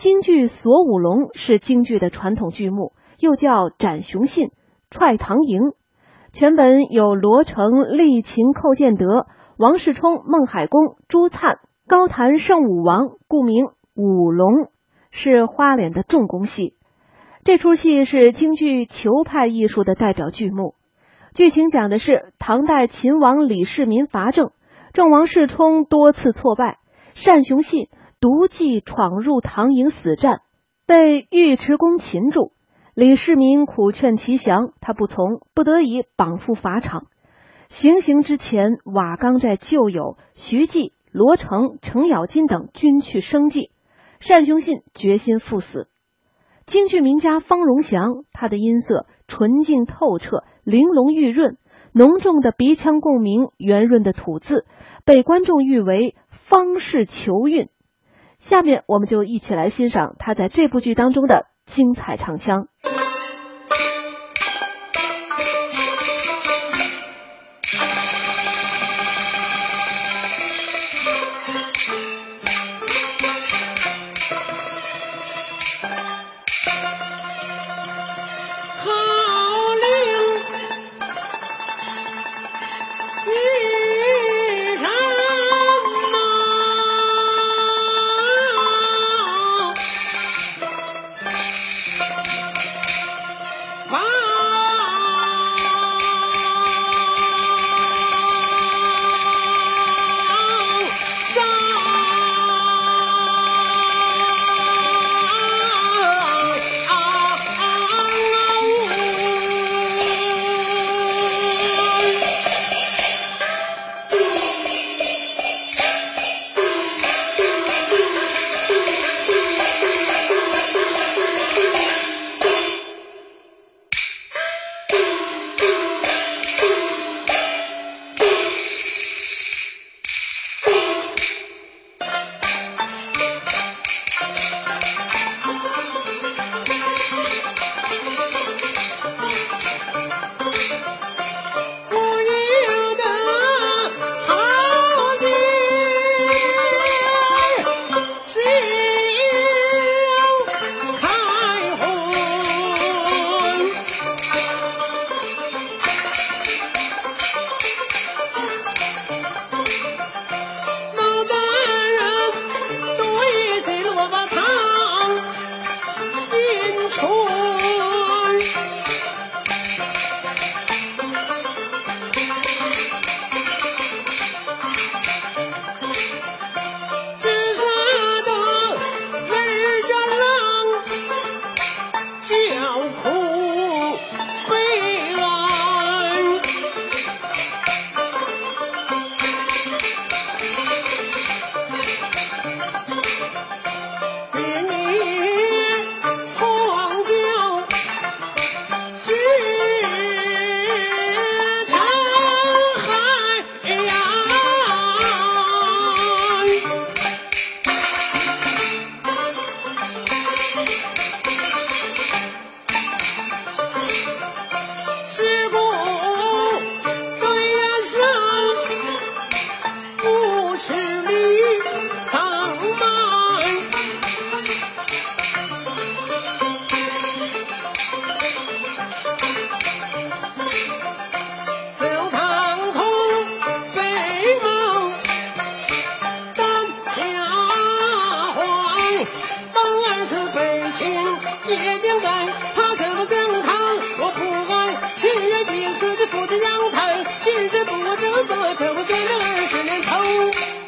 京剧《锁五龙》是京剧的传统剧目，又叫《斩雄信》《踹唐营》。全本有罗成、厉秦、寇建德、王世充、孟海公、朱灿、高谭圣武王，故名五龙，是花脸的重工戏。这出戏是京剧裘派艺术的代表剧目。剧情讲的是唐代秦王李世民伐郑，郑王世充多次挫败，单雄信独骑闯入唐营死战，被尉迟恭擒住。李世民苦劝其降，他不从，不得已绑赴法场。行刑之前，瓦岗寨旧友徐继、罗成、程咬金等均去生计，单雄信决心赴死。京剧名家方荣祥，他的音色纯净透彻，玲珑玉润，浓重的鼻腔共鸣，圆润的吐字，被观众誉为方氏求韵。下面我们就一起来欣赏他在这部剧当中的精彩唱腔。我的富的阳台，今朝不知怎，这我走了二十年头。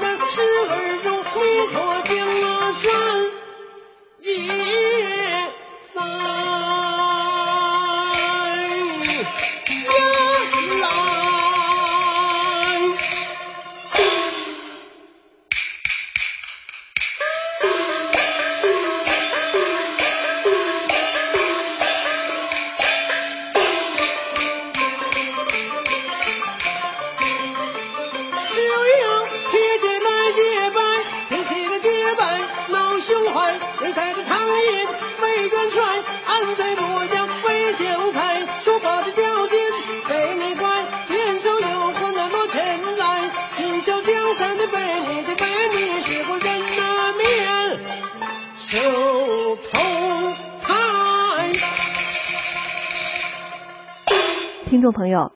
那十儿肉你坐井啊上你带着唐寅为元帅，安在洛阳飞九彩，说把这吊金被你乖，边上有何那么前来，今宵江山的被你的被你喜欢人那面手头牌。听众朋友。